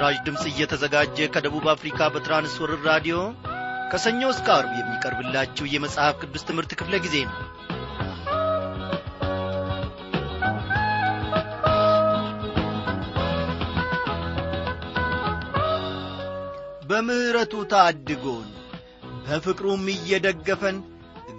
ይህ ምስራች ድምፅ እየተዘጋጀ ከደቡብ አፍሪካ በትራንስወርር ራዲዮ ከሰኞ እስከ አርብ የሚቀርብላችሁ የመጽሐፍ ቅዱስ ትምህርት ክፍለ ጊዜ ነው። በምሕረቱ ታድጎን በፍቅሩም እየደገፈን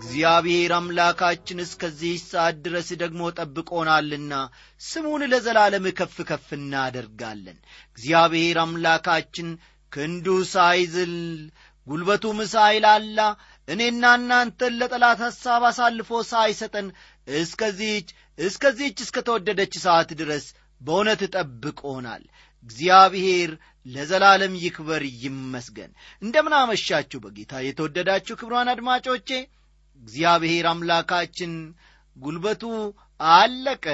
እግዚአብሔር አምላካችን እስከዚህ ሰዓት ድረስ ደግሞ ጠብቆናልና ስሙን ለዘላለም ከፍ ከፍ እናደርጋለን። እግዚአብሔር አምላካችን ክንዱ ሳይዝል ጉልበቱም ሳይላላ እኔና እናንተን ለጠላት ሐሳብ አሳልፎ ሳይሰጠን እስከዚህች እስከዚህች እስከ ተወደደች ሰዓት ድረስ በእውነት ጠብቆናል። እግዚአብሔር ለዘላለም ይክበር ይመስገን። እንደምን አመሻችሁ በጌታ የተወደዳችሁ ክብሯን አድማጮቼ እግዚአብሔር አምላካችን ጉልበቱ አለቀ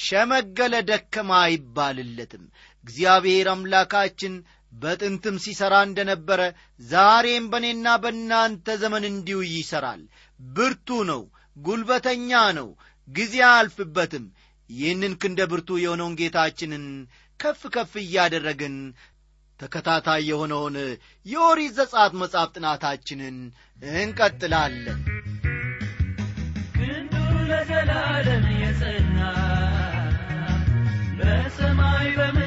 ሸመገለ ደከማ አይባልለትም። እግዚአብሔር አምላካችን በጥንትም ሲሠራ እንደነበረ ዛሬም በእኔና በእናንተ ዘመን እንዲሁ ይሠራል ብርቱ ነው ጉልበተኛ ነው ጊዜ አያልፍበትም። ይህንን ክንደ ብርቱ የሆነውን ጌታችንን ከፍ ከፍ እያደረግን ተከታታይ የሆነውን የኦሪት ዘጸአት መጽሐፍ ጥናታችንን እንቀጥላለን። ክንዱ ለዘላለም የጸና በሰማይ በምድር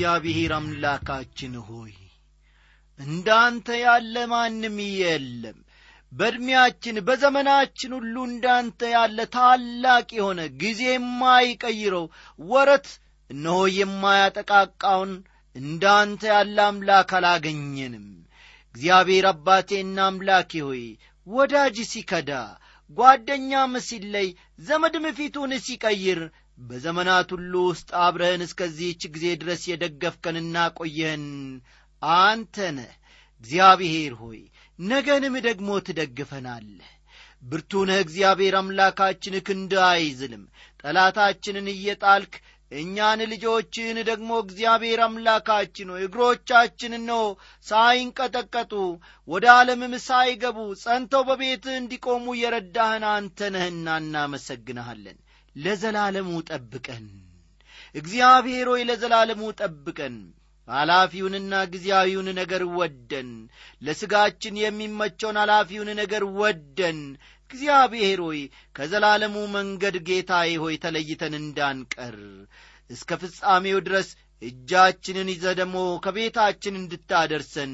እግዚአብሔር አምላካችን ሆይ እንዳንተ ያለ ማንም የለም። በዕድሜያችን በዘመናችን ሁሉ እንዳንተ ያለ ታላቅ የሆነ ጊዜ የማይቀይረው ወረት እነሆ የማያጠቃቃውን እንዳንተ ያለ አምላክ አላገኘንም። እግዚአብሔር አባቴና አምላኬ ሆይ ወዳጅ ሲከዳ ጓደኛም ሲለይ ዘመድም ፊቱን ሲቀይር በዘመናት ሁሉ ውስጥ አብረህን እስከዚህች ጊዜ ድረስ የደገፍከንና ቆየህን አንተ ነህ እግዚአብሔር ሆይ ነገንም ደግሞ ትደግፈናለህ ብርቱ እግዚአብሔር አምላካችን ክንድ አይዝልም። ጠላታችንን እየጣልክ እኛን ልጆችህን ደግሞ እግዚአብሔር አምላካችን ሆይ እግሮቻችን ነው ሳይንቀጠቀጡ ወደ ዓለምም ሳይገቡ ጸንተው በቤትህ እንዲቆሙ የረዳህን አንተ ነህና እናመሰግንሃለን ለዘላለሙ ጠብቀን። እግዚአብሔር ሆይ ለዘላለሙ ጠብቀን። ኃላፊውንና ጊዜያዊውን ነገር ወደን። ለሥጋችን የሚመቸውን ኃላፊውን ነገር ወደን። እግዚአብሔር ሆይ ከዘላለሙ መንገድ ጌታዬ ሆይ ተለይተን እንዳንቀር። እስከ ፍጻሜው ድረስ እጃችንን ይዘ ደግሞ ከቤታችን እንድታደርሰን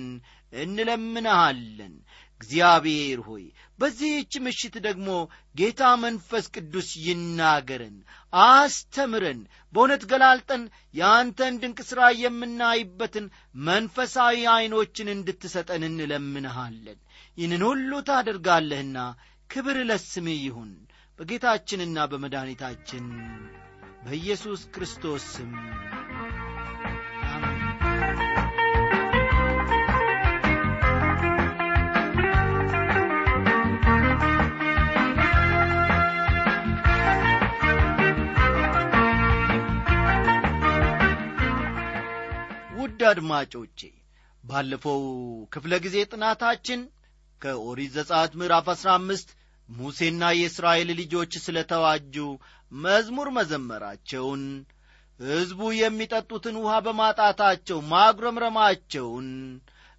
እንለምንሃለን እግዚአብሔር ሆይ በዚህች ምሽት ደግሞ ጌታ መንፈስ ቅዱስ ይናገረን አስተምረን በእውነት ገላልጠን የአንተን ድንቅ ሥራ የምናይበትን መንፈሳዊ ዐይኖችን እንድትሰጠን እንለምንሃለን። ይህንን ሁሉ ታደርጋለህና ክብር ለስምህ ይሁን። በጌታችንና በመድኃኒታችን በኢየሱስ ክርስቶስ ስም ውድ አድማጮቼ ባለፈው ክፍለ ጊዜ ጥናታችን ከኦሪት ዘጸአት ምዕራፍ አሥራ አምስት ሙሴና የእስራኤል ልጆች ስለ ተዋጁ መዝሙር መዘመራቸውን ሕዝቡ የሚጠጡትን ውሃ በማጣታቸው ማጉረምረማቸውን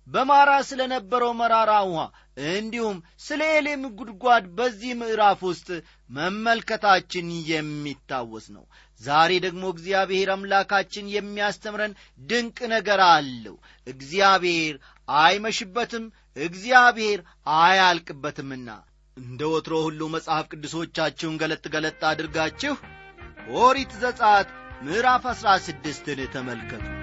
በማራ ስለ ነበረው መራራ ውሃ እንዲሁም ስለ ኤሌም ጉድጓድ በዚህ ምዕራፍ ውስጥ መመልከታችን የሚታወስ ነው ዛሬ ደግሞ እግዚአብሔር አምላካችን የሚያስተምረን ድንቅ ነገር አለው። እግዚአብሔር አይመሽበትም እግዚአብሔር አያልቅበትምና። እንደ ወትሮ ሁሉ መጽሐፍ ቅዱሶቻችሁን ገለጥ ገለጥ አድርጋችሁ ኦሪት ዘጻት ምዕራፍ አሥራ ስድስትን ተመልከቱ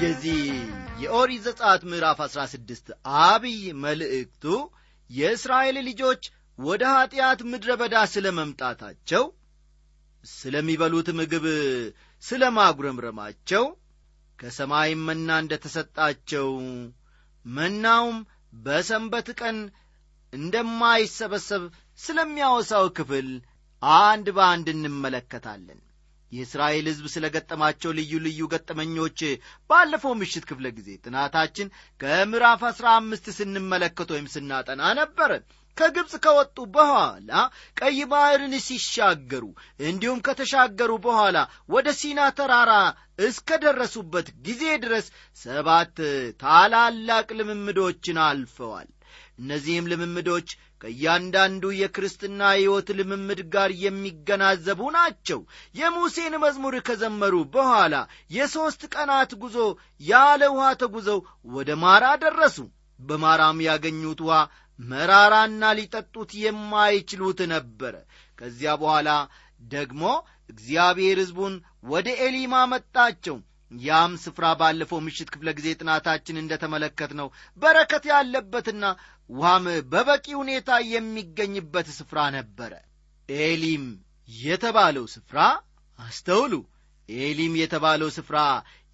የዚህ የኦሪት ዘጸአት ምዕራፍ አሥራ ስድስት አብይ መልእክቱ የእስራኤል ልጆች ወደ ኀጢአት ምድረ በዳ ስለ መምጣታቸው ስለሚበሉት ምግብ ስለ ማጉረምረማቸው ከሰማይም መና እንደ ተሰጣቸው መናውም በሰንበት ቀን እንደማይሰበሰብ ስለሚያወሳው ክፍል አንድ በአንድ እንመለከታለን የእስራኤል ሕዝብ ስለ ገጠማቸው ልዩ ልዩ ገጠመኞች ባለፈው ምሽት ክፍለ ጊዜ ጥናታችን ከምዕራፍ አሥራ አምስት ስንመለከት ወይም ስናጠና ነበረ ከግብፅ ከወጡ በኋላ ቀይ ባሕርን ሲሻገሩ እንዲሁም ከተሻገሩ በኋላ ወደ ሲና ተራራ እስከ ደረሱበት ጊዜ ድረስ ሰባት ታላላቅ ልምምዶችን አልፈዋል። እነዚህም ልምምዶች ከእያንዳንዱ የክርስትና ሕይወት ልምምድ ጋር የሚገናዘቡ ናቸው። የሙሴን መዝሙር ከዘመሩ በኋላ የሦስት ቀናት ጉዞ ያለ ውሃ ተጉዘው ወደ ማራ ደረሱ። በማራም ያገኙት ውሃ መራራና ሊጠጡት የማይችሉት ነበረ። ከዚያ በኋላ ደግሞ እግዚአብሔር ሕዝቡን ወደ ኤሊማ መጣቸው ያም ስፍራ ባለፈው ምሽት ክፍለ ጊዜ ጥናታችን እንደ ተመለከት ነው በረከት ያለበትና ውሃም በበቂ ሁኔታ የሚገኝበት ስፍራ ነበረ። ኤሊም የተባለው ስፍራ አስተውሉ። ኤሊም የተባለው ስፍራ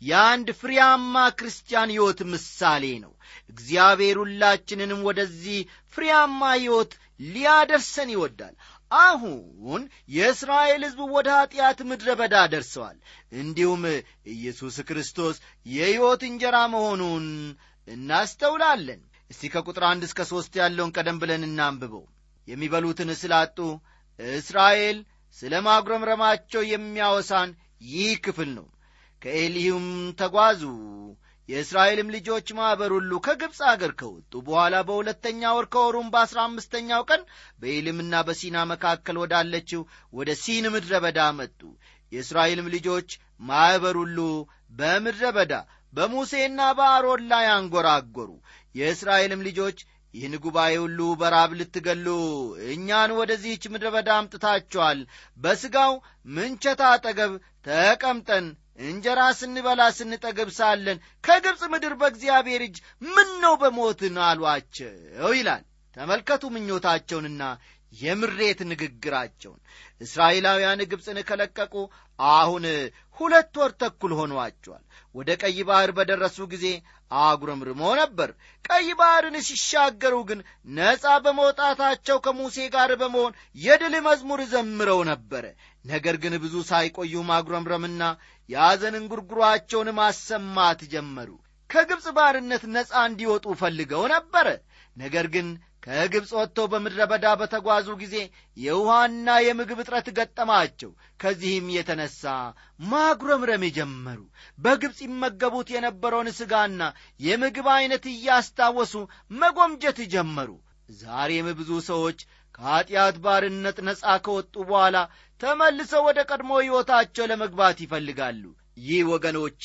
የአንድ ፍሬያማ ክርስቲያን ሕይወት ምሳሌ ነው። እግዚአብሔር ሁላችንንም ወደዚህ ፍሬያማ ሕይወት ሊያደርሰን ይወዳል አሁን የእስራኤል ሕዝብ ወደ ኀጢአት ምድረ በዳ ደርሰዋል። እንዲሁም ኢየሱስ ክርስቶስ የሕይወት እንጀራ መሆኑን እናስተውላለን። እስቲ ከቁጥር አንድ እስከ ሦስት ያለውን ቀደም ብለን እናንብበው። የሚበሉትን ስላጡ እስራኤል ስለ ማጉረምረማቸው የሚያወሳን ይህ ክፍል ነው። ከኤሊሁም ተጓዙ የእስራኤልም ልጆች ማኅበር ሁሉ ከግብፅ አገር ከወጡ በኋላ በሁለተኛ ወር ከወሩም በአሥራ አምስተኛው ቀን በኤልምና በሲና መካከል ወዳለችው ወደ ሲን ምድረ በዳ መጡ። የእስራኤልም ልጆች ማኅበር ሁሉ በምድረ በዳ በሙሴና በአሮን ላይ አንጐራጐሩ። የእስራኤልም ልጆች ይህን ጉባኤ ሁሉ በራብ ልትገሉ እኛን ወደዚህች ምድረ በዳ አምጥታችኋል። በሥጋው ምንቸት አጠገብ ተቀምጠን እንጀራ ስንበላ ስንጠግብ ሳለን ከግብፅ ምድር በእግዚአብሔር እጅ ምን ነው በሞትን አሏቸው ይላል። ተመልከቱ ምኞታቸውንና የምሬት ንግግራቸውን። እስራኤላውያን ግብፅን ከለቀቁ አሁን ሁለት ወር ተኩል ሆኗቸዋል። ወደ ቀይ ባሕር በደረሱ ጊዜ አጉረምርሞ ነበር። ቀይ ባሕርን ሲሻገሩ ግን ነፃ በመውጣታቸው ከሙሴ ጋር በመሆን የድል መዝሙር ዘምረው ነበረ ነገር ግን ብዙ ሳይቆዩ ማጉረምረምና የአዘንን ጉርጉሯቸውን ማሰማት ጀመሩ። ከግብፅ ባርነት ነፃ እንዲወጡ ፈልገው ነበረ ነገር ግን ከግብፅ ወጥተው በምድረ በዳ በተጓዙ ጊዜ የውሃና የምግብ እጥረት ገጠማቸው። ከዚህም የተነሣ ማጉረምረም ጀመሩ በግብፅ ይመገቡት የነበረውን ሥጋና የምግብ ዐይነት እያስታወሱ መጎምጀት ጀመሩ። ዛሬም ብዙ ሰዎች ከኀጢአት ባርነት ነፃ ከወጡ በኋላ ተመልሰው ወደ ቀድሞ ሕይወታቸው ለመግባት ይፈልጋሉ። ይህ ወገኖቼ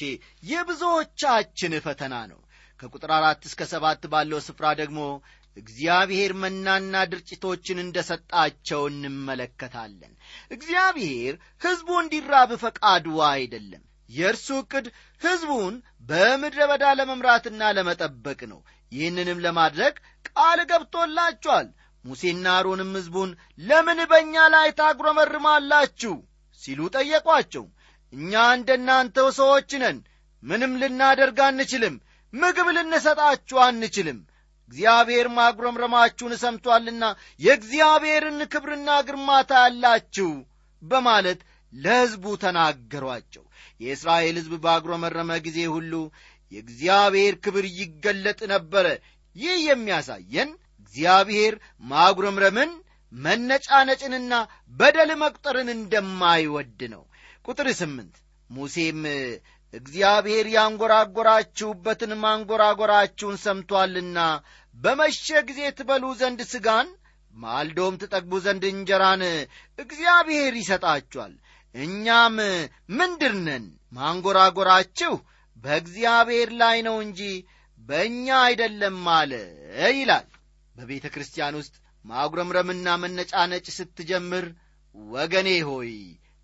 የብዙዎቻችን ፈተና ነው። ከቁጥር አራት እስከ ሰባት ባለው ስፍራ ደግሞ እግዚአብሔር መናና ድርጭቶችን እንደ ሰጣቸው እንመለከታለን። እግዚአብሔር ሕዝቡ እንዲራብ ፈቃዱ አይደለም። የእርሱ ዕቅድ ሕዝቡን በምድረ በዳ ለመምራትና ለመጠበቅ ነው። ይህንንም ለማድረግ ቃል ገብቶላቸዋል ሙሴና አሮንም ሕዝቡን ለምን በእኛ ላይ ታጉረመርማላችሁ? ሲሉ ጠየቋቸው። እኛ እንደ እናንተው ሰዎች ነን። ምንም ልናደርግ አንችልም። ምግብ ልንሰጣችሁ አንችልም። እግዚአብሔር ማጉረምረማችሁን ሰምቶአልና የእግዚአብሔርን ክብርና ግርማታ ያላችሁ በማለት ለሕዝቡ ተናገሯቸው። የእስራኤል ሕዝብ ባጉረመረመ ጊዜ ሁሉ የእግዚአብሔር ክብር ይገለጥ ነበረ። ይህ የሚያሳየን እግዚአብሔር ማጉረምረምን መነጫነጭንና በደል መቁጠርን እንደማይወድ ነው። ቁጥር ስምንት ሙሴም እግዚአብሔር ያንጎራጎራችሁበትን ማንጎራጎራችሁን ሰምቶአልና በመሸ ጊዜ ትበሉ ዘንድ ሥጋን ማልዶም ትጠግቡ ዘንድ እንጀራን እግዚአብሔር ይሰጣችኋል። እኛም ምንድር ማንጎራጎራችሁ በእግዚአብሔር ላይ ነው እንጂ በእኛ አይደለም አለ ይላል በቤተ ክርስቲያን ውስጥ ማጉረምረምና መነጫነጭ ስትጀምር ወገኔ ሆይ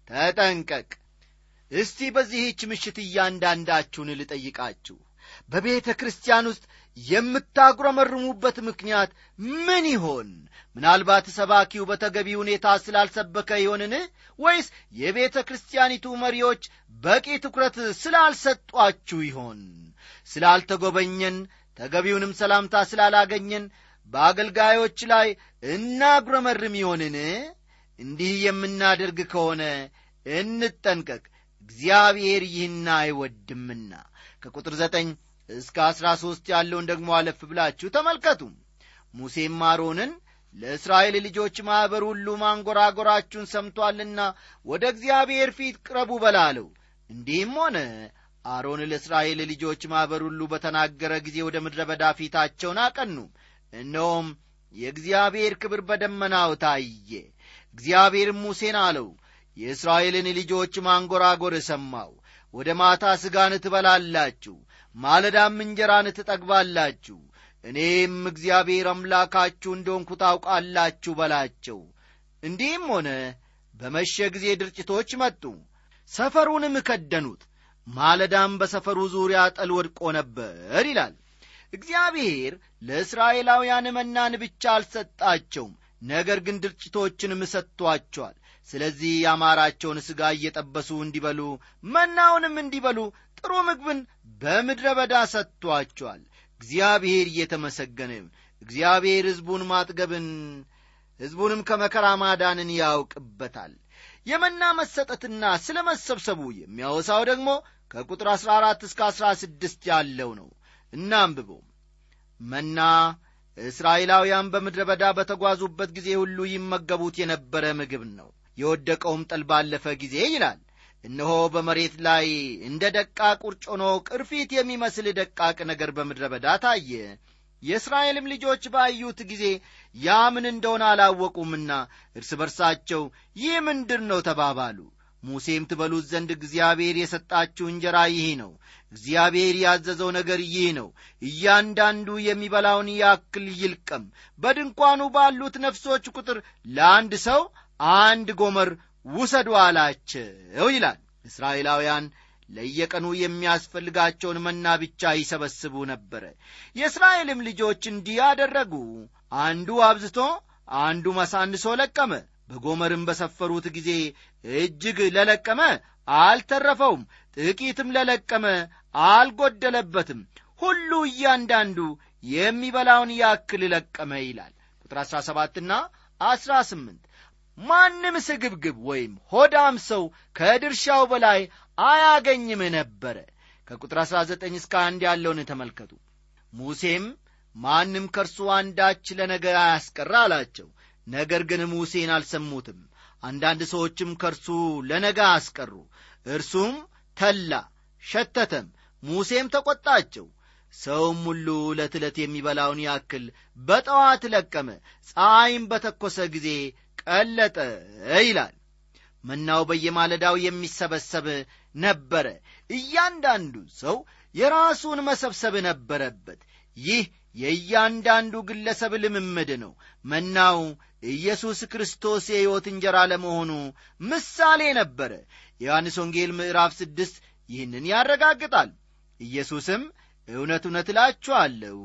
ተጠንቀቅ። እስቲ በዚህች ምሽት እያንዳንዳችሁን ልጠይቃችሁ በቤተ ክርስቲያን ውስጥ የምታጉረመርሙበት ምክንያት ምን ይሆን? ምናልባት ሰባኪው በተገቢ ሁኔታ ስላልሰበከ ይሆንን? ወይስ የቤተ ክርስቲያኒቱ መሪዎች በቂ ትኩረት ስላልሰጧችሁ ይሆን? ስላልተጎበኘን ተገቢውንም ሰላምታ ስላላገኘን በአገልጋዮች ላይ እናጉረመርም ይሆንን? እንዲህ የምናደርግ ከሆነ እንጠንቀቅ። እግዚአብሔር ይህን አይወድምና። ከቁጥር ዘጠኝ እስከ አሥራ ሦስት ያለውን ደግሞ አለፍ ብላችሁ ተመልከቱ። ሙሴም አሮንን ለእስራኤል ልጆች ማኅበር ሁሉ ማንጎራጎራችሁን ሰምቶአልና ወደ እግዚአብሔር ፊት ቅረቡ በላለው። እንዲህም ሆነ። አሮን ለእስራኤል ልጆች ማኅበር ሁሉ በተናገረ ጊዜ ወደ ምድረ በዳ ፊታቸውን አቀኑ እነሆም የእግዚአብሔር ክብር በደመናው ታየ። እግዚአብሔርም ሙሴን አለው የእስራኤልን ልጆች ማንጎራጎር ሰማው ወደ ማታ ሥጋን ትበላላችሁ ማለዳም እንጀራን ትጠግባላችሁ። እኔም እግዚአብሔር አምላካችሁ እንደሆንኩ ታውቃላችሁ በላቸው። እንዲህም ሆነ። በመሸ ጊዜ ድርጭቶች መጡ ሰፈሩንም ከደኑት። ማለዳም በሰፈሩ ዙሪያ ጠል ወድቆ ነበር ይላል እግዚአብሔር ለእስራኤላውያን መናን ብቻ አልሰጣቸውም ነገር ግን ድርጭቶችንም ሰጥቶአቸዋል ስለዚህ ያማራቸውን ሥጋ እየጠበሱ እንዲበሉ መናውንም እንዲበሉ ጥሩ ምግብን በምድረ በዳ ሰጥቶአቸዋል እግዚአብሔር እየተመሰገነ ይሁን። እግዚአብሔር ሕዝቡን ማጥገብን ሕዝቡንም ከመከራ ማዳንን ያውቅበታል። የመና መሰጠትና ስለ መሰብሰቡ የሚያወሳው ደግሞ ከቁጥር 14 እስከ 16 ያለው ነው እናንብበው መና እስራኤላውያን በምድረ በዳ በተጓዙበት ጊዜ ሁሉ ይመገቡት የነበረ ምግብ ነው። የወደቀውም ጠል ባለፈ ጊዜ ይላል እነሆ በመሬት ላይ እንደ ደቃቅ ቁርጮኖ ቅርፊት የሚመስል ደቃቅ ነገር በምድረ በዳ ታየ። የእስራኤልም ልጆች ባዩት ጊዜ ያ ምን እንደሆነ አላወቁምና እርስ በርሳቸው ይህ ምንድር ነው ተባባሉ። ሙሴም ትበሉት ዘንድ እግዚአብሔር የሰጣችሁ እንጀራ ይህ ነው እግዚአብሔር ያዘዘው ነገር ይህ ነው። እያንዳንዱ የሚበላውን ያክል ይልቀም በድንኳኑ ባሉት ነፍሶች ቁጥር ለአንድ ሰው አንድ ጎመር ውሰዱ አላቸው ይላል። እስራኤላውያን ለየቀኑ የሚያስፈልጋቸውን መና ብቻ ይሰበስቡ ነበረ። የእስራኤልም ልጆች እንዲህ አደረጉ። አንዱ አብዝቶ አንዱ መሳንሶ ለቀመ። በጎመርም በሰፈሩት ጊዜ እጅግ ለለቀመ አልተረፈውም። ጥቂትም ለለቀመ አልጎደለበትም ሁሉ እያንዳንዱ የሚበላውን ያክል ለቀመ ይላል። ቁጥር 17 ና 18 ማንም ስግብግብ ወይም ሆዳም ሰው ከድርሻው በላይ አያገኝም ነበረ። ከቁጥር 19 እስከ አንድ ያለውን ተመልከቱ። ሙሴም ማንም ከእርሱ አንዳች ለነገ አያስቀራ አላቸው። ነገር ግን ሙሴን አልሰሙትም። አንዳንድ ሰዎችም ከእርሱ ለነገ አስቀሩ። እርሱም ተላ ሸተተም ሙሴም ተቈጣቸው። ሰውም ሁሉ ዕለት ዕለት የሚበላውን ያክል በጠዋት ለቀመ። ፀሐይም በተኰሰ ጊዜ ቀለጠ ይላል። መናው በየማለዳው የሚሰበሰብ ነበረ። እያንዳንዱ ሰው የራሱን መሰብሰብ ነበረበት። ይህ የእያንዳንዱ ግለሰብ ልምምድ ነው። መናው ኢየሱስ ክርስቶስ የሕይወት እንጀራ ለመሆኑ ምሳሌ ነበረ። የዮሐንስ ወንጌል ምዕራፍ ስድስት ይህንን ያረጋግጣል ኢየሱስም እውነት እውነት እላችኋለሁ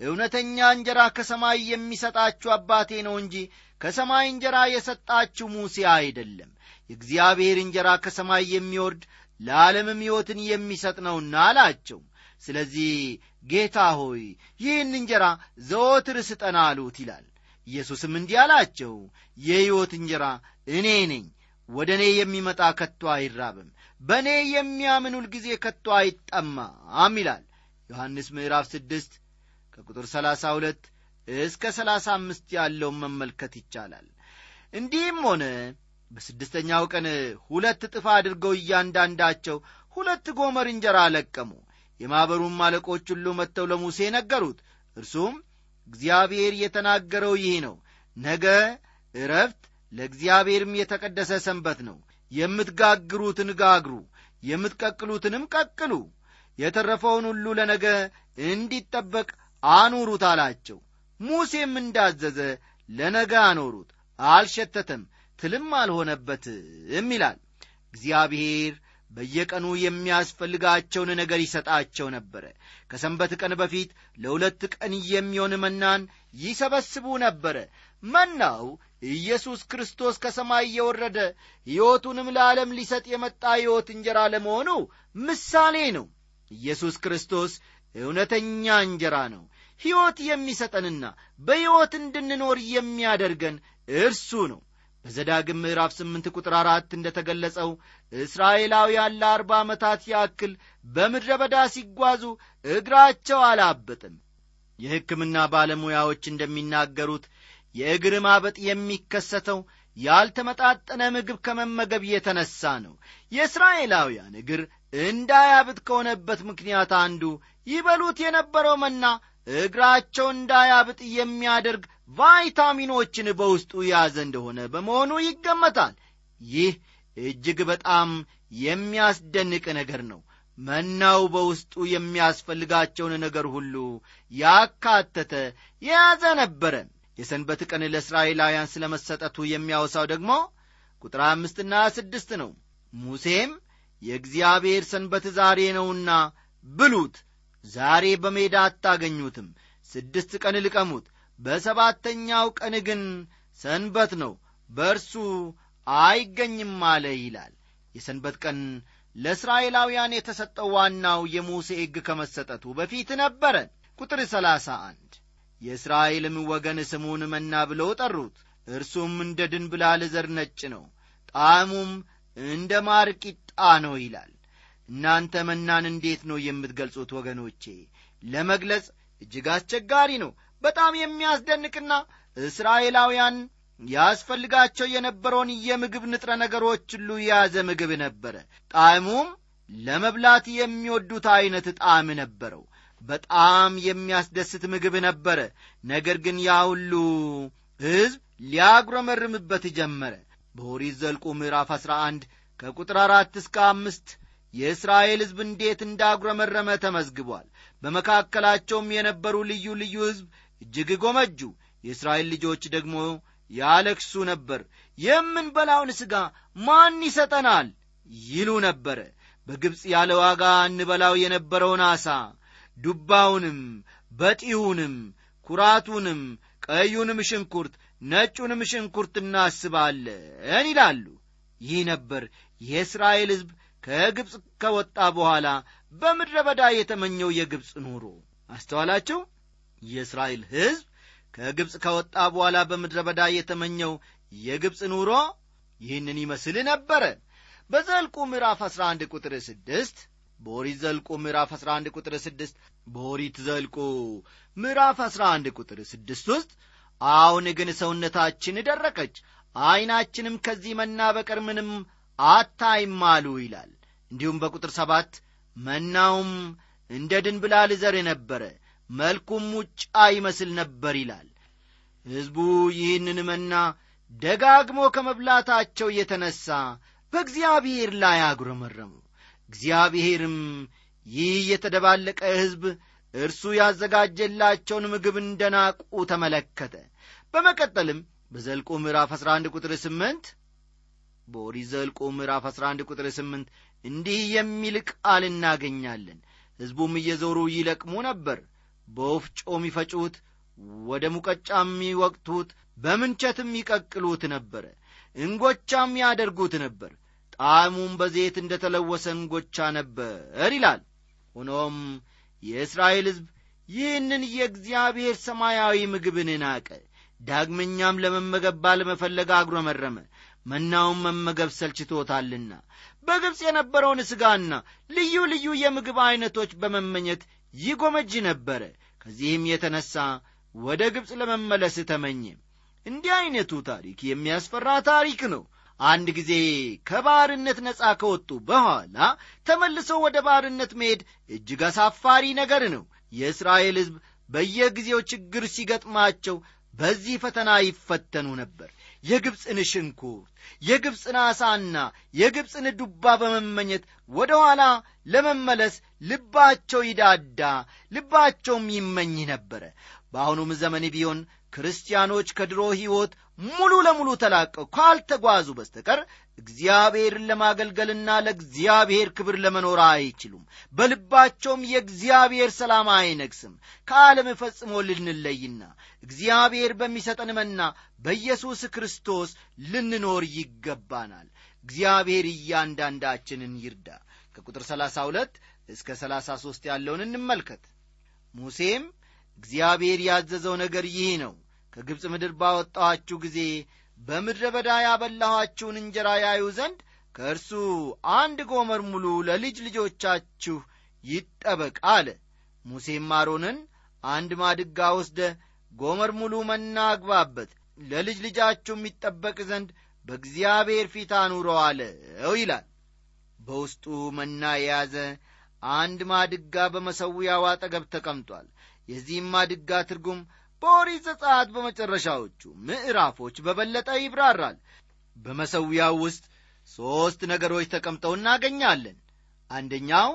እውነተኛ እንጀራ ከሰማይ የሚሰጣችሁ አባቴ ነው እንጂ ከሰማይ እንጀራ የሰጣችሁ ሙሴ አይደለም። የእግዚአብሔር እንጀራ ከሰማይ የሚወርድ ለዓለምም ሕይወትን የሚሰጥ ነውና አላቸው። ስለዚህ ጌታ ሆይ ይህን እንጀራ ዘወትር ስጠን አሉት ይላል። ኢየሱስም እንዲህ አላቸው የሕይወት እንጀራ እኔ ነኝ ወደ እኔ የሚመጣ ከቶ አይራብም በእኔ የሚያምን ሁልጊዜ ከቶ አይጠማም ይላል ዮሐንስ ምዕራፍ ስድስት ከቁጥር ሰላሳ ሁለት እስከ ሰላሳ አምስት ያለውን መመልከት ይቻላል። እንዲህም ሆነ። በስድስተኛው ቀን ሁለት እጥፍ አድርገው እያንዳንዳቸው ሁለት ጎመር እንጀራ ለቀሙ። የማኅበሩም አለቆች ሁሉ መጥተው ለሙሴ ነገሩት። እርሱም እግዚአብሔር የተናገረው ይህ ነው። ነገ እረፍት ለእግዚአብሔርም የተቀደሰ ሰንበት ነው የምትጋግሩትን ጋግሩ የምትቀቅሉትንም ቀቅሉ። የተረፈውን ሁሉ ለነገ እንዲጠበቅ አኑሩት አላቸው። ሙሴም እንዳዘዘ ለነገ አኖሩት አልሸተተም ትልም አልሆነበትም ይላል። እግዚአብሔር በየቀኑ የሚያስፈልጋቸውን ነገር ይሰጣቸው ነበረ። ከሰንበት ቀን በፊት ለሁለት ቀን የሚሆን መናን ይሰበስቡ ነበረ። መናው ኢየሱስ ክርስቶስ ከሰማይ የወረደ ሕይወቱንም ለዓለም ሊሰጥ የመጣ ሕይወት እንጀራ ለመሆኑ ምሳሌ ነው። ኢየሱስ ክርስቶስ እውነተኛ እንጀራ ነው። ሕይወት የሚሰጠንና በሕይወት እንድንኖር የሚያደርገን እርሱ ነው። በዘዳግም ምዕራፍ ስምንት ቁጥር አራት እንደ ተገለጸው እስራኤላውያን ለአርባ ዓመታት ያክል በምድረ በዳ ሲጓዙ እግራቸው አላበጥም የሕክምና ባለሙያዎች እንደሚናገሩት የእግር ማበጥ የሚከሰተው ያልተመጣጠነ ምግብ ከመመገብ የተነሳ ነው። የእስራኤላውያን እግር እንዳያብጥ ከሆነበት ምክንያት አንዱ ይበሉት የነበረው መና እግራቸው እንዳያብጥ የሚያደርግ ቫይታሚኖችን በውስጡ የያዘ እንደሆነ በመሆኑ ይገመታል። ይህ እጅግ በጣም የሚያስደንቅ ነገር ነው። መናው በውስጡ የሚያስፈልጋቸውን ነገር ሁሉ ያካተተ የያዘ ነበረ የሰንበት ቀን ለእስራኤላውያን ስለ መሰጠቱ የሚያወሳው ደግሞ ቁጥር አምስትና ስድስት ነው። ሙሴም የእግዚአብሔር ሰንበት ዛሬ ነውና ብሉት ዛሬ በሜዳ አታገኙትም ስድስት ቀን ልቀሙት በሰባተኛው ቀን ግን ሰንበት ነው በእርሱ አይገኝም አለ ይላል። የሰንበት ቀን ለእስራኤላውያን የተሰጠው ዋናው የሙሴ ሕግ ከመሰጠቱ በፊት ነበረ። ቁጥር ሰላሳ አንድ የእስራኤልም ወገን ስሙን መና ብለው ጠሩት። እርሱም እንደ ድንብላል ዘር ነጭ ነው ጣዕሙም እንደ ማር ቂጣ ነው ይላል። እናንተ መናን እንዴት ነው የምትገልጹት ወገኖቼ? ለመግለጽ እጅግ አስቸጋሪ ነው። በጣም የሚያስደንቅና እስራኤላውያን ያስፈልጋቸው የነበረውን የምግብ ንጥረ ነገሮች ሁሉ የያዘ ምግብ ነበረ። ጣዕሙም ለመብላት የሚወዱት ዐይነት ጣዕም ነበረው በጣም የሚያስደስት ምግብ ነበረ። ነገር ግን ያ ሁሉ ሕዝብ ሊያጉረመርምበት ጀመረ። በኦሪት ዘልቁ ምዕራፍ አሥራ አንድ ከቁጥር አራት እስከ አምስት የእስራኤል ሕዝብ እንዴት እንዳጉረመረመ ተመዝግቧል። በመካከላቸውም የነበሩ ልዩ ልዩ ሕዝብ እጅግ ጎመጁ። የእስራኤል ልጆች ደግሞ ያለክሱ ነበር። የምንበላውን ሥጋ ማን ይሰጠናል? ይሉ ነበረ። በግብፅ ያለ ዋጋ እንበላው የነበረውን አሳ ዱባውንም በጢሁንም ኩራቱንም ቀዩንም ሽንኩርት ነጩንም ሽንኩርት እናስባለን ይላሉ። ይህ ነበር የእስራኤል ሕዝብ ከግብፅ ከወጣ በኋላ በምድረ በዳ የተመኘው የግብፅ ኑሮ። አስተዋላችሁ? የእስራኤል ሕዝብ ከግብፅ ከወጣ በኋላ በምድረ በዳ የተመኘው የግብፅ ኑሮ ይህንን ይመስል ነበረ። በዘልቁ ምዕራፍ 11 ቁጥር 6 በኦሪት ዘልቁ ምዕራፍ 11 ቁጥር 6 በኦሪት ዘልቁ ምዕራፍ 11 ቁጥር 6 ውስጥ አሁን ግን ሰውነታችን ደረቀች ዐይናችንም ከዚህ መና በቀር ምንም አታይም ይላል። እንዲሁም በቁጥር ሰባት መናውም እንደ ድንብላል ዘር ነበረ መልኩም ሙጫ ይመስል ነበር ይላል። ሕዝቡ ይህንን መና ደጋግሞ ከመብላታቸው የተነሣ በእግዚአብሔር ላይ አጉረመረሙ እግዚአብሔርም ይህ የተደባለቀ ሕዝብ እርሱ ያዘጋጀላቸውን ምግብ እንደናቁ ተመለከተ። በመቀጠልም በዘልቁ ምዕራፍ 11 ቁጥር 8 በኦሪት ዘልቁ ምዕራፍ 11 ቁጥር 8 እንዲህ የሚል ቃል እናገኛለን። ሕዝቡም እየዞሩ ይለቅሙ ነበር። በወፍጮም ይፈጩት ወደ ሙቀጫም ይወቅቱት በምንቸትም ይቀቅሉት ነበረ እንጎቻም ያደርጉት ነበር ጣዕሙም በዘይት እንደ ተለወሰ እንጎቻ ነበር ይላል። ሆኖም የእስራኤል ሕዝብ ይህንን የእግዚአብሔር ሰማያዊ ምግብን ናቀ። ዳግመኛም ለመመገብ ባለመፈለግ አጉረመረመ። መናውን መመገብ ሰልችቶታልና በግብፅ የነበረውን ሥጋና ልዩ ልዩ የምግብ ዐይነቶች በመመኘት ይጎመጅ ነበረ። ከዚህም የተነሣ ወደ ግብፅ ለመመለስ ተመኘ። እንዲህ ዐይነቱ ታሪክ የሚያስፈራ ታሪክ ነው አንድ ጊዜ ከባርነት ነፃ ከወጡ በኋላ ተመልሰው ወደ ባርነት መሄድ እጅግ አሳፋሪ ነገር ነው። የእስራኤል ሕዝብ በየጊዜው ችግር ሲገጥማቸው በዚህ ፈተና ይፈተኑ ነበር። የግብፅን ሽንኩርት የግብፅን ዓሣና የግብፅን ዱባ በመመኘት ወደ ኋላ ለመመለስ ልባቸው ይዳዳ ልባቸውም ይመኝ ነበረ። በአሁኑም ዘመን ቢሆን ክርስቲያኖች ከድሮ ሕይወት ሙሉ ለሙሉ ተላቀው ካልተጓዙ በስተቀር እግዚአብሔርን ለማገልገልና ለእግዚአብሔር ክብር ለመኖር አይችሉም። በልባቸውም የእግዚአብሔር ሰላም አይነግስም ከዓለም ፈጽሞ ልንለይና እግዚአብሔር በሚሰጠን መና በኢየሱስ ክርስቶስ ልንኖር ይገባናል። እግዚአብሔር እያንዳንዳችንን ይርዳ። ከቁጥር 32 እስከ 33 ያለውን እንመልከት። ሙሴም እግዚአብሔር ያዘዘው ነገር ይህ ነው ከግብፅ ምድር ባወጣኋችሁ ጊዜ በምድረ በዳ ያበላኋችሁን እንጀራ ያዩ ዘንድ ከእርሱ አንድ ጎመር ሙሉ ለልጅ ልጆቻችሁ ይጠበቅ አለ። ሙሴም አሮንን አንድ ማድጋ ወስደ ጎመር ሙሉ መና አግባበት ለልጅ ልጃችሁም ይጠበቅ ዘንድ በእግዚአብሔር ፊት አኑረው አለው ይላል። በውስጡ መና የያዘ አንድ ማድጋ በመሰዊያው አጠገብ ተቀምጧል። የዚህም ማድጋ ትርጉም በኦሪት ዘጸአት በመጨረሻዎቹ ምዕራፎች በበለጠ ይብራራል። በመሰዊያው ውስጥ ሦስት ነገሮች ተቀምጠው እናገኛለን። አንደኛው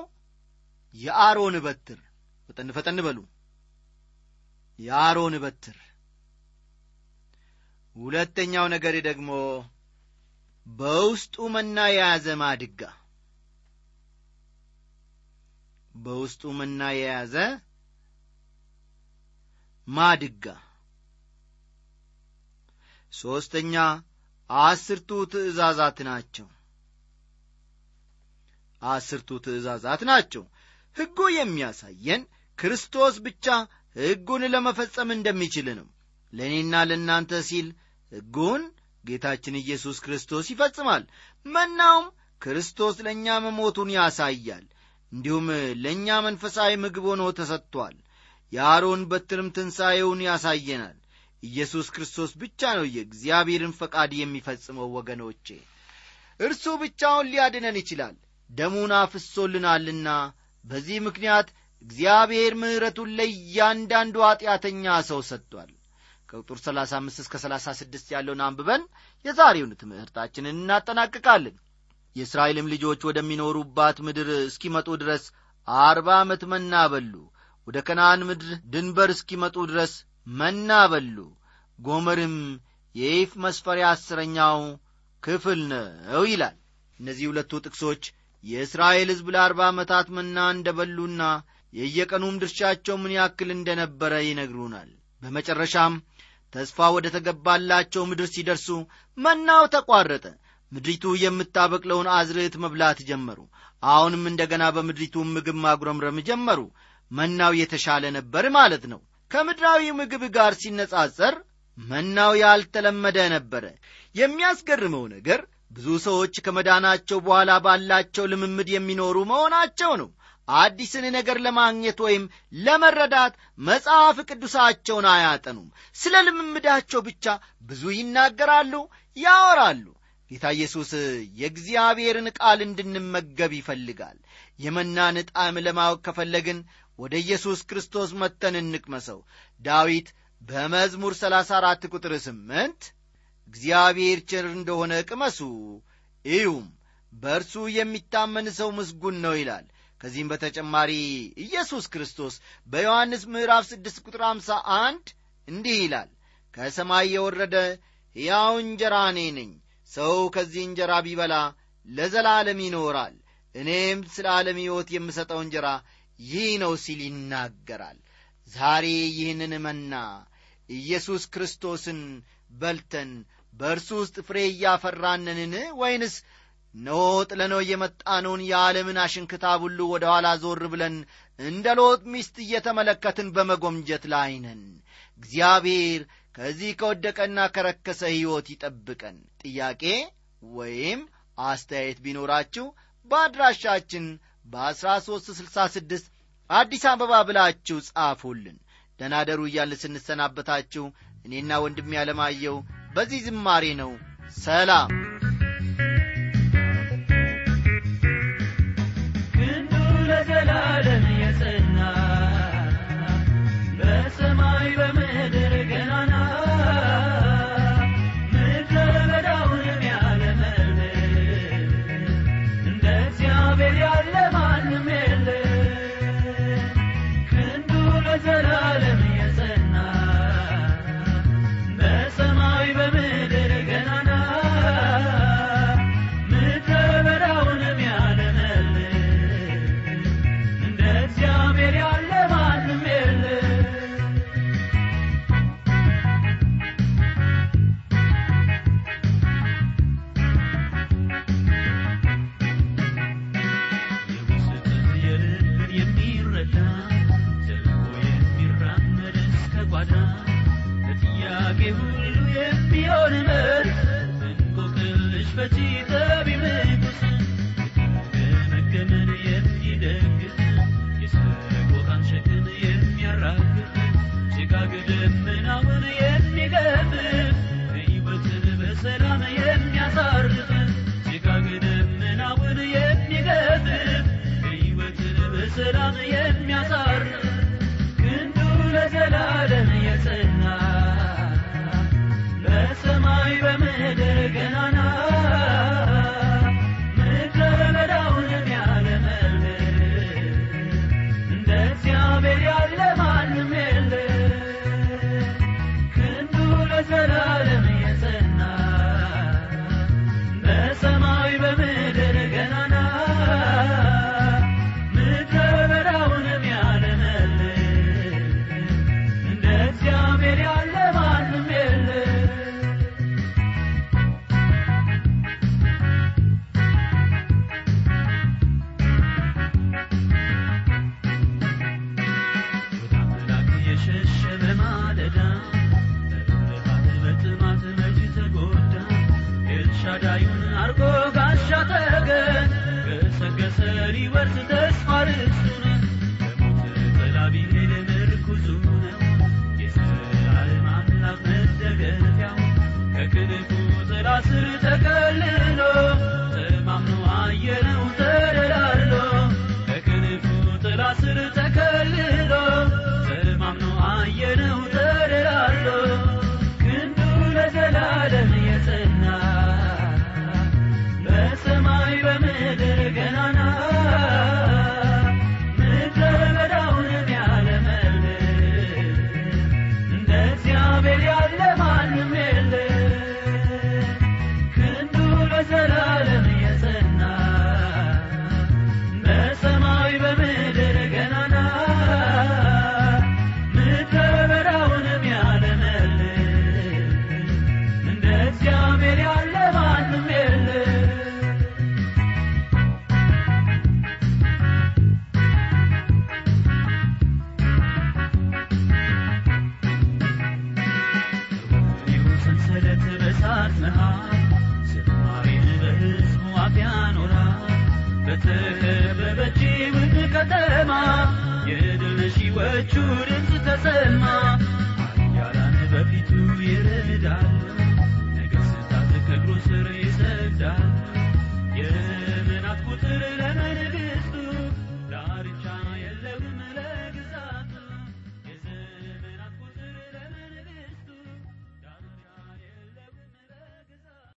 የአሮን በትር። ፈጠን ፈጠን በሉ። የአሮን በትር። ሁለተኛው ነገር ደግሞ በውስጡ መና የያዘ ማድጋ። በውስጡ መና የያዘ ማድጋ። ሦስተኛ አስርቱ ትእዛዛት ናቸው። አስርቱ ትእዛዛት ናቸው። ሕጉ የሚያሳየን ክርስቶስ ብቻ ሕጉን ለመፈጸም እንደሚችል ነው። ለእኔና ለእናንተ ሲል ሕጉን ጌታችን ኢየሱስ ክርስቶስ ይፈጽማል። መናውም ክርስቶስ ለእኛ መሞቱን ያሳያል። እንዲሁም ለእኛ መንፈሳዊ ምግብ ሆኖ ተሰጥቷል የአሮን በትርም ትንሣኤውን ያሳየናል። ኢየሱስ ክርስቶስ ብቻ ነው የእግዚአብሔርን ፈቃድ የሚፈጽመው ወገኖቼ። እርሱ ብቻውን ሊያድነን ይችላል ደሙን አፍሶልናልና። በዚህ ምክንያት እግዚአብሔር ምሕረቱን ለእያንዳንዱ ኀጢአተኛ ሰው ሰጥቷል። ከቁጥር 35 እስከ 36 ያለውን አንብበን የዛሬውን ትምህርታችንን እናጠናቅቃለን። የእስራኤልም ልጆች ወደሚኖሩባት ምድር እስኪመጡ ድረስ አርባ ዓመት መና በሉ ወደ ከነአን ምድር ድንበር እስኪመጡ ድረስ መና በሉ። ጎመርም የኢፍ መስፈሪያ አስረኛው ክፍል ነው ይላል። እነዚህ ሁለቱ ጥቅሶች የእስራኤል ሕዝብ ለአርባ ዓመታት መና እንደ በሉና የየቀኑም ድርሻቸው ምን ያክል እንደነበረ ይነግሩናል። በመጨረሻም ተስፋ ወደ ተገባላቸው ምድር ሲደርሱ መናው ተቋረጠ። ምድሪቱ የምታበቅለውን አዝርዕት መብላት ጀመሩ። አሁንም እንደገና በምድሪቱ ምግብ ማጉረምረም ጀመሩ መናው የተሻለ ነበር ማለት ነው። ከምድራዊ ምግብ ጋር ሲነጻጸር መናው ያልተለመደ ነበረ። የሚያስገርመው ነገር ብዙ ሰዎች ከመዳናቸው በኋላ ባላቸው ልምምድ የሚኖሩ መሆናቸው ነው። አዲስን ነገር ለማግኘት ወይም ለመረዳት መጽሐፍ ቅዱሳቸውን አያጠኑም። ስለ ልምምዳቸው ብቻ ብዙ ይናገራሉ ያወራሉ። ጌታ ኢየሱስ የእግዚአብሔርን ቃል እንድንመገብ ይፈልጋል። የመናን ጣዕም ለማወቅ ከፈለግን ወደ ኢየሱስ ክርስቶስ መተን እንቅመሰው። ዳዊት በመዝሙር 34 ቁጥር 8 እግዚአብሔር ቸር እንደሆነ ቅመሱ እዩም በእርሱ የሚታመን ሰው ምስጉን ነው ይላል። ከዚህም በተጨማሪ ኢየሱስ ክርስቶስ በዮሐንስ ምዕራፍ 6 ቁጥር 51 እንዲህ ይላል ከሰማይ የወረደ ሕያው እንጀራ እኔ ነኝ። ሰው ከዚህ እንጀራ ቢበላ ለዘላለም ይኖራል። እኔም ስለ ዓለም ሕይወት የምሰጠው እንጀራ ይህ ነው ሲል ይናገራል። ዛሬ ይህንን መና ኢየሱስ ክርስቶስን በልተን በእርሱ ውስጥ ፍሬ እያፈራነንን ወይንስ እነሆ ጥለነው የመጣነውን የዓለምን አሽንክታብ ሁሉ ወደ ኋላ ዞር ብለን እንደ ሎጥ ሚስት እየተመለከትን በመጎምጀት ላይ ነን። እግዚአብሔር ከዚህ ከወደቀና ከረከሰ ሕይወት ይጠብቀን። ጥያቄ ወይም አስተያየት ቢኖራችሁ በአድራሻችን በ1366 አዲስ አበባ ብላችሁ ጻፉልን። ደናደሩ እያልን ስንሰናበታችሁ እኔና ወንድም ያለማየው በዚህ ዝማሬ ነው። ሰላም። ለዘላለም የጸና በሰማይ በምድር ለዘላለም የጸና። በሰማይ በምድር ገናና Right. Uh,